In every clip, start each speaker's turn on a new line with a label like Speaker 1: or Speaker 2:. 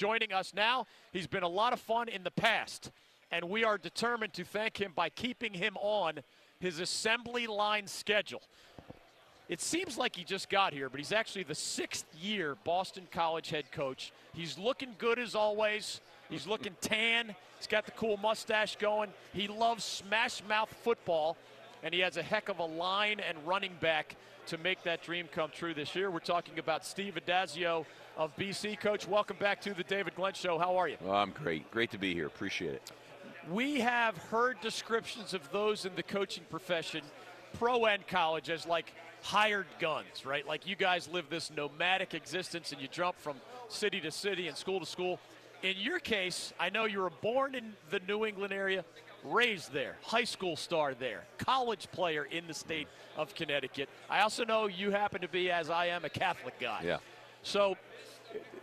Speaker 1: joining us now. He's been a lot of fun in the past, and we are determined to thank him by keeping him on his assembly line schedule. It seems like he just got here, but he's actually the sixth year Boston College head coach. He's looking good as always. He's looking tan. He's got the cool mustache going. He loves smash mouth football, and he has a heck of a line and running back to make that dream come true this year. We're talking about Steve Addazio of BC. Coach, welcome back to the David Glenn Show. How are you?
Speaker 2: Well, I'm great. Great to be here. Appreciate it.
Speaker 1: We have heard descriptions of those in the coaching profession, pro and college, as like hired guns, right? Like you guys live this nomadic existence and you jump from city to city and school to school. In your case, I know you were born in the New England area, raised there, high school star there, college player in the state of Connecticut. I also know you happen to be, as I am, a Catholic guy.
Speaker 2: Yeah.
Speaker 1: So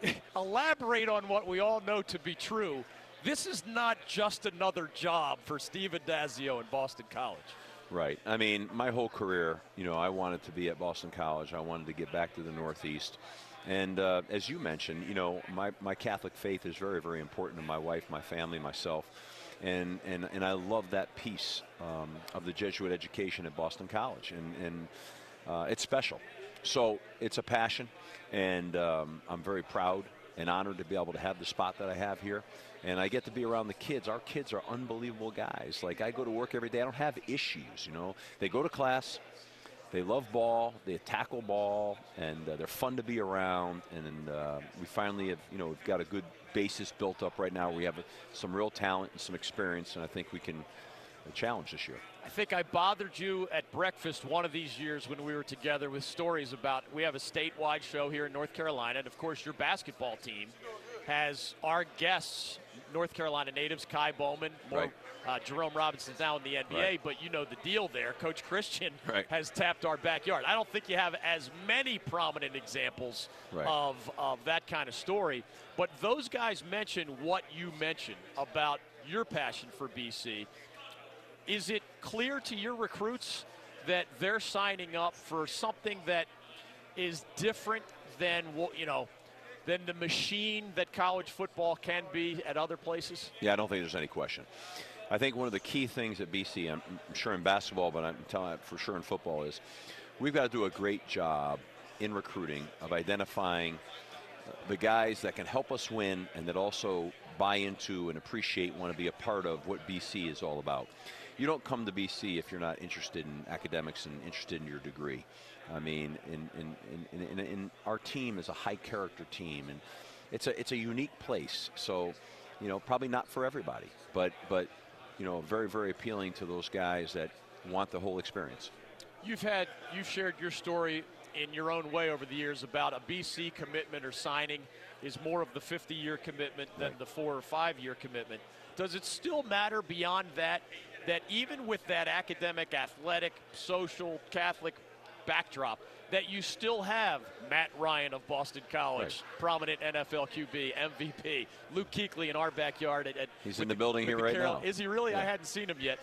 Speaker 1: elaborate on what we all know to be true. This is not just another job for Steve Addazio in Boston College.
Speaker 2: Right. I mean, my whole career, you know, I wanted to be at Boston College. I wanted to get back to the Northeast. And uh, as you mentioned, you know, my, my Catholic faith is very, very important to my wife, my family, myself. And, and, and I love that piece um, of the Jesuit education at Boston College. And, and uh, it's special. So it's a passion, and um, I'm very proud and honored to be able to have the spot that I have here. And I get to be around the kids. Our kids are unbelievable guys. Like I go to work every day. I don't have issues, you know. They go to class, they love ball, they tackle ball, and uh, they're fun to be around. And uh, we finally have, you know, we've got a good basis built up right now. We have a, some real talent and some experience, and I think we can uh, challenge this year.
Speaker 1: I think I bothered you at breakfast one of these years when we were together with stories about we have a statewide show here in North Carolina, and of course your basketball team has our guests, North Carolina natives, Ky Bowman, more,
Speaker 2: right.
Speaker 1: uh, Jerome Robinson's now in the NBA,
Speaker 2: right.
Speaker 1: but you know the deal there. Coach Christian
Speaker 2: right.
Speaker 1: has tapped our backyard. I don't think you have as many prominent examples of, of that kind of story, but those guys mentioned what you mentioned about your passion for BC. Is it clear to your recruits that they're signing up for something that is different than what, you know, than the machine that college football can be at other places?
Speaker 2: Yeah, I don't think there's any question. I think one of the key things at BC, I'm sure in basketball, but I'm telling you for sure in football, is we've got to do a great job in recruiting of identifying the guys that can help us win and that also buy into and appreciate, want to be a part of what BC is all about you don't come to BC if you're not interested in academics and interested in your degree. I mean, in, in, in, in, in our team is a high character team, and it's a it's a unique place. So, you know, probably not for everybody, but but you know, very very appealing to those guys that want the whole experience.
Speaker 1: You've had you've shared your story in your own way over the years about a BC commitment or signing is more of the 50-year commitment than
Speaker 2: right.
Speaker 1: the four or five-year commitment. Does it still matter beyond that that even with that academic, athletic, social, Catholic backdrop, that you still have Matt Ryan of Boston College, right. prominent NFL QB, MVP, Luke Kuechly in our backyard. At, at,
Speaker 2: He's in the building here
Speaker 1: the
Speaker 2: right
Speaker 1: Carol-
Speaker 2: now.
Speaker 1: Is he really?
Speaker 2: Yeah.
Speaker 1: I hadn't seen him yet.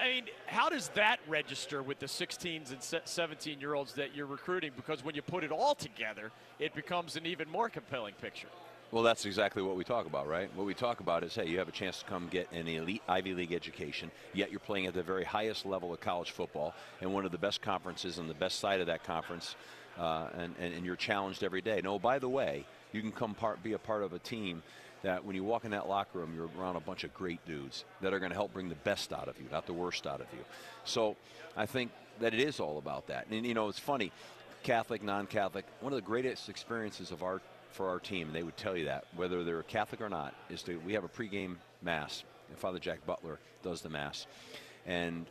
Speaker 1: I mean, how does that register with the 16s and 17 year olds that you're recruiting? Because when you put it all together, it becomes an even more compelling picture.
Speaker 2: Well, that's exactly what we talk about, right? What we talk about is, hey, you have a chance to come get an elite Ivy League education, yet you're playing at the very highest level of college football and one of the best conferences on the best side of that conference, uh, and, and, and, you're challenged every day. No, by the way, you can come part, be a part of a team that when you walk in that locker room, you're around a bunch of great dudes that are going to help bring the best out of you, not the worst out of you. So I think that it is all about that. And, you know, it's funny, Catholic, non-Catholic, one of the greatest experiences of our for our team, and they would tell you that, whether they're Catholic or not, is that we have a pregame mass, and Father Jack Butler does the mass. And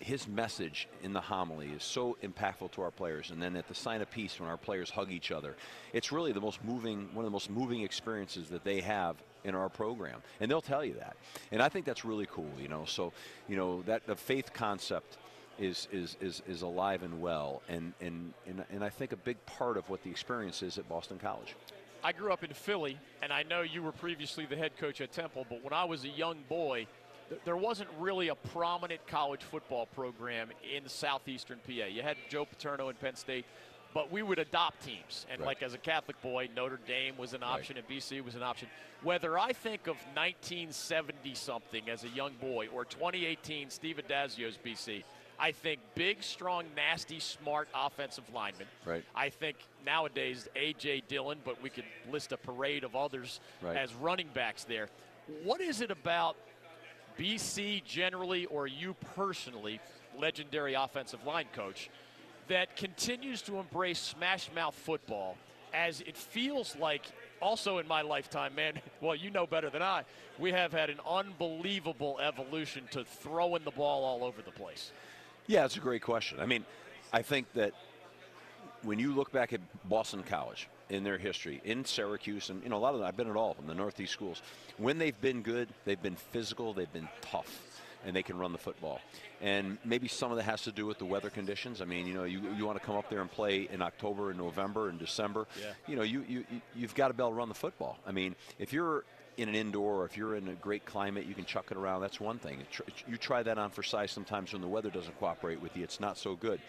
Speaker 2: his message in the homily is so impactful to our players. And then at the sign of peace, when our players hug each other, it's really the most moving, one of the most moving experiences that they have in our program. And they'll tell you that. And I think that's really cool, you know. So, you know, that the faith concept is, is, is, is alive and well. And, and, and, and I think a big part of what the experience is at Boston College.
Speaker 1: I grew up in Philly, and I know you were previously the head coach at Temple, but when I was a young boy, th- there wasn't really a prominent college football program in southeastern PA. You had Joe Paterno in Penn State, but we would adopt teams. And
Speaker 2: Right.
Speaker 1: like as a Catholic boy, Notre Dame was an option and BC was an option. Whether I think of 1970 something as a young boy or 2018 Steve Addazio's BC, I think big, strong, nasty, smart offensive linemen.
Speaker 2: Right.
Speaker 1: I think nowadays A.J. Dillon, but we could list a parade of others
Speaker 2: Right.
Speaker 1: as running backs there. What is it about BC generally, or you personally, legendary offensive line coach, that continues to embrace smash mouth football as it feels like also in my lifetime, man, well, you know better than I, we have had an unbelievable evolution to throwing the ball all over the place.
Speaker 2: Yeah, it's a great question. I mean, I think that when you look back at Boston College in their history, in Syracuse, and you know a lot of them, I've been at all of them, the Northeast schools. When they've been good, they've been physical, they've been tough, and they can run the football. And maybe some of that has to do with the weather conditions. I mean, you know, you, you want to come up there and play in October and November and December.
Speaker 1: Yeah.
Speaker 2: You know, you, you you- you've got to be able to run the football. I mean, if you're in an indoor or if you're in a great climate, you can chuck it around. That's one thing. You try that on for size sometimes when the weather doesn't cooperate with you. It's not so good.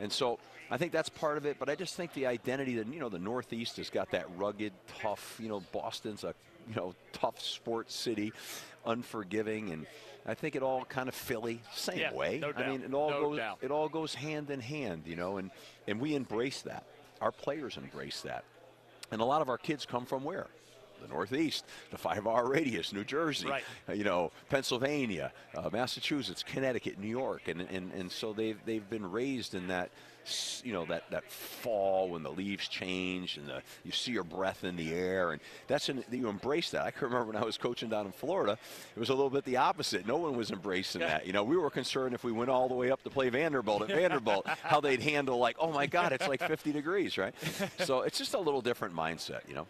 Speaker 2: And so I think that's part of it. But I just think the identity that, you know, the Northeast has got that rugged, tough, you know, Boston's a, you know, tough sports city, unforgiving. And I think it all kind of Philly, same
Speaker 1: Yeah,
Speaker 2: way.
Speaker 1: no
Speaker 2: I mean, it all
Speaker 1: no
Speaker 2: goes,
Speaker 1: doubt.
Speaker 2: it all goes hand in hand, you know, and, and we embrace that. Our players embrace that. And a lot of our kids come from where? The Northeast, the five-hour radius, New Jersey,
Speaker 1: Right.
Speaker 2: you know, Pennsylvania, uh, Massachusetts, Connecticut, New York, and, and and so they've they've been raised in that, you know, that that fall when the leaves change and the, you see your breath in the air, and that's in, you embrace that. I can remember when I was coaching down in Florida, it was a little bit the opposite. No one was embracing that. You know, we were concerned if we went all the way up to play Vanderbilt at Vanderbilt, how they'd handle like, oh my God, it's like 50 degrees, right? So it's just a little different mindset, you know.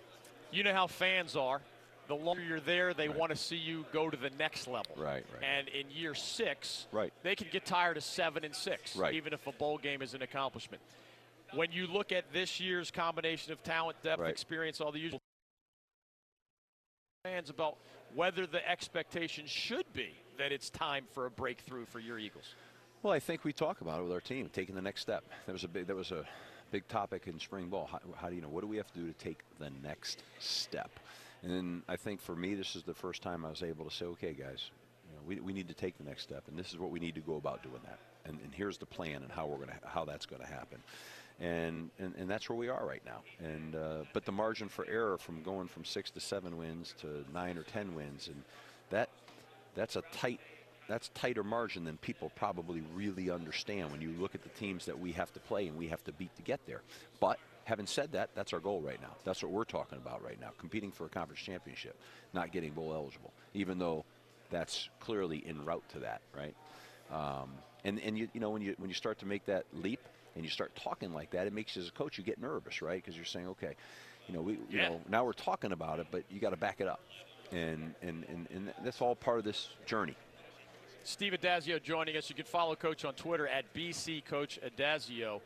Speaker 1: You know how fans are. The longer you're there, they want to see you go to the next level.
Speaker 2: Right, right.
Speaker 1: And in year six,
Speaker 2: Right.
Speaker 1: they can get tired of seven and six,
Speaker 2: Right.
Speaker 1: even if a bowl game is an accomplishment. When you look at this year's combination of talent, depth,
Speaker 2: Right.
Speaker 1: experience, all the usual fans about whether the expectation should be that it's time for a breakthrough for your Eagles.
Speaker 2: Well, I think we talk about it with our team, taking the next step. There was a big, there was a big topic in spring ball. How, how do you know? What do we have to do to take the next step? And I think for me, this is the first time I was able to say, okay, guys, you know, we, we need to take the next step, and this is what we need to go about doing that. And, and here's the plan and how we're to how that's going to happen. And, and and that's where we are right now. And uh, but the margin for error from going from six to seven wins to nine or ten wins, and that that's a tight that's tighter margin than people probably really understand when you look at the teams that we have to play and we have to beat to get there. But having said that, that's our goal right now. That's what we're talking about right now, competing for a conference championship, not getting bowl eligible, even though that's clearly en route to that, right? Um, and and you you know when you when you start to make that leap and you start talking like that, it makes you as a coach you get nervous, right? Because you're saying, okay, you know we you
Speaker 1: Yeah.
Speaker 2: know now we're talking about it, but you got to back it up, and and and and that's all part of this journey.
Speaker 1: Steve Addazio joining us. You can follow Coach on Twitter at BC Coach Addazio.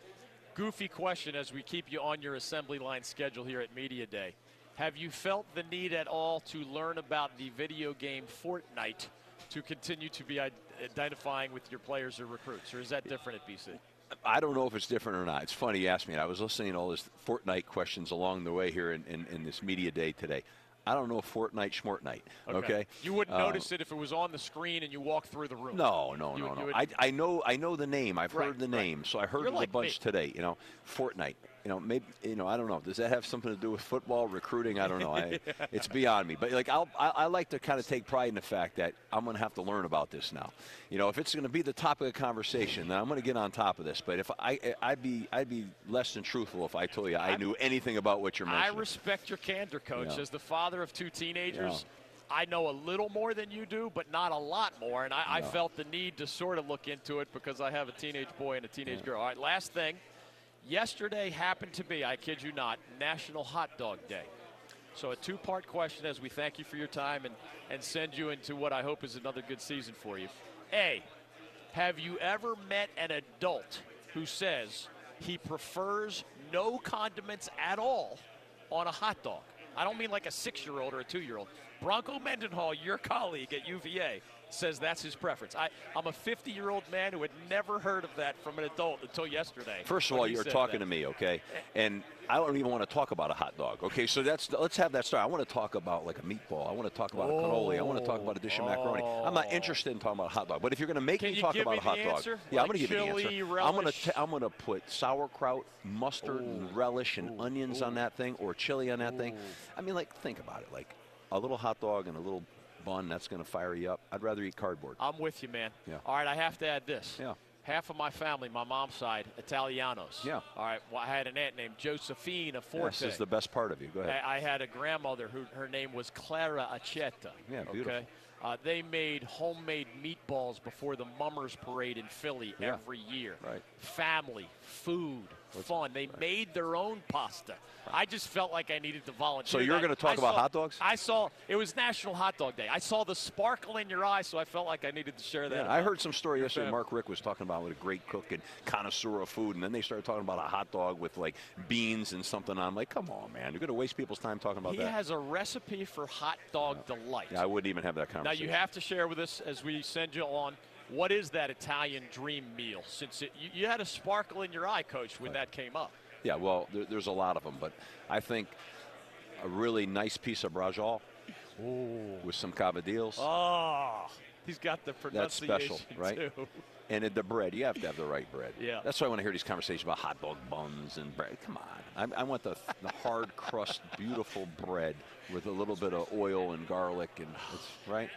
Speaker 1: Goofy question as we keep you on your assembly line schedule here at Media Day. Have you felt the need at all to learn about the video game Fortnite to continue to be identifying with your players or recruits, or is that different at BC?
Speaker 2: I don't know if it's different or not. It's funny you asked me. I was listening to all these Fortnite questions along the way here in, in, in this media day today. I don't know if Fortnite Schmortnite. Okay.
Speaker 1: You wouldn't
Speaker 2: Uh,
Speaker 1: notice it if it was on the screen and you walked through the room.
Speaker 2: No, no,
Speaker 1: You
Speaker 2: no,
Speaker 1: you
Speaker 2: no.
Speaker 1: would-
Speaker 2: I, I know I know the name. I've
Speaker 1: Right,
Speaker 2: heard the
Speaker 1: right.
Speaker 2: name, so I heard
Speaker 1: You're
Speaker 2: it
Speaker 1: like
Speaker 2: a bunch
Speaker 1: me.
Speaker 2: today. You know, Fortnite. You know, maybe you know. I don't know. Does that have something to do with football recruiting? I don't know. I, it's beyond me. But like, I'll, I, I like to kind of take pride in the fact that I'm going to have to learn about this now. You know, if it's going to be the topic of conversation, then I'm going to get on top of this. But if I, I'd be, I'd be less than truthful if I told you I
Speaker 1: I'm-
Speaker 2: knew anything about what you're mentioning.
Speaker 1: I respect your candor, Coach.
Speaker 2: Yeah.
Speaker 1: As the father of two teenagers, I know a little more than you do, but not a lot more. And I, I felt the need to sort of look into it because I have a teenage boy and a teenage girl. All right, last thing. Yesterday happened to be, I kid you not, National Hot Dog Day. So a two-part question as we thank you for your time and, and send you into what I hope is another good season for you. A, have you ever met an adult who says he prefers no condiments at all on a hot dog? I don't mean like a six year old or a two year old. Bronco Mendenhall, your colleague at UVA, says that's his preference. I, I'm a 50 year old man who had never heard of that from an adult until yesterday.
Speaker 2: First of all, you're talking
Speaker 1: that.
Speaker 2: to me, okay? And I don't even want to talk about a hot dog, okay? So that's let's have that start. I want to talk about like a meatball. I want to talk about a cannoli. I want to talk about a dish of macaroni. I'm not
Speaker 1: Oh.
Speaker 2: interested in talking about a hot dog. But if you're going to make
Speaker 1: Can
Speaker 2: me talk about
Speaker 1: me
Speaker 2: a hot dog,
Speaker 1: answer?
Speaker 2: yeah, I'm going to give you the answer. I'm going to I'm going to put sauerkraut, mustard, and relish and onions on that thing, or chili on that thing. I mean, like think about it, like a little hot dog and a little bun that's going to fire you up. I'd rather eat cardboard.
Speaker 1: I'm with you, man.
Speaker 2: Yeah.
Speaker 1: All right, I have to add this.
Speaker 2: Yeah.
Speaker 1: Half of my family, my mom's side, Italianos.
Speaker 2: Yeah.
Speaker 1: All right. Well, I had an aunt named Josephine Forte.
Speaker 2: This is the best part of you. Go ahead.
Speaker 1: I, I had a grandmother who her name was Clara Acetta.
Speaker 2: Yeah, beautiful.
Speaker 1: Okay. Uh, they made homemade meatballs before the Mummers Parade in Philly
Speaker 2: Yeah.
Speaker 1: every year.
Speaker 2: Right.
Speaker 1: Family, food, fun. They made their own pasta. I just felt like I needed to volunteer.
Speaker 2: So you're gonna talk
Speaker 1: I
Speaker 2: about
Speaker 1: saw-
Speaker 2: hot dogs?
Speaker 1: I saw it was National Hot Dog Day. I saw the sparkle in your eye, so I felt like I needed to share that.
Speaker 2: Yeah, I heard some story yesterday. Mark Richt was talking about what a great cook and connoisseur of food, and then they started talking about a hot dog with like beans and something on. I'm like, come on, man, you're going to waste people's time talking about
Speaker 1: He
Speaker 2: that.
Speaker 1: He has a recipe for hot dog delight.
Speaker 2: yeah, I wouldn't even have that conversation.
Speaker 1: Now you have to share with us as we send you on. What is that Italian dream meal? Since it, you, you had a sparkle in your eye, Coach, when that came up.
Speaker 2: Yeah, well, there, there's a lot of them, but I think a really nice piece of braciole with some cavatelli.
Speaker 1: Oh, he's got the pronunciation That's
Speaker 2: special, right?
Speaker 1: too.
Speaker 2: And the bread, you have to have the right bread.
Speaker 1: Yeah.
Speaker 2: That's why I want to hear these conversations about hot dog buns and bread. Come on. I, I want the, the hard crust, beautiful bread with a little bit of oil and garlic, and it's, right?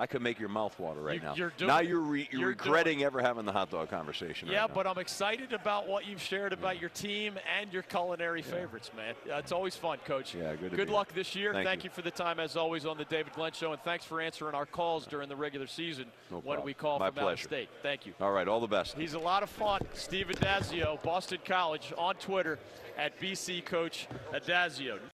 Speaker 2: I could make your mouth water right now.
Speaker 1: you're
Speaker 2: now you're, re, you're,
Speaker 1: You're
Speaker 2: regretting ever having the hot dog conversation.
Speaker 1: Yeah,
Speaker 2: right
Speaker 1: but I'm excited about what you've shared about your team and your culinary favorites, man. It's always fun, Coach.
Speaker 2: Yeah, good
Speaker 1: Good luck this year.
Speaker 2: Thank
Speaker 1: you.
Speaker 2: you.
Speaker 1: for the time, as always, on the David Glenn Show, and thanks for answering our calls during the regular season
Speaker 2: No
Speaker 1: when
Speaker 2: problem.
Speaker 1: we call
Speaker 2: My
Speaker 1: from out of
Speaker 2: pleasure.
Speaker 1: state. Thank you.
Speaker 2: All right, all the best.
Speaker 1: He's a lot of fun. Steve Addazio, Boston College, on Twitter at BC Coach Addazio.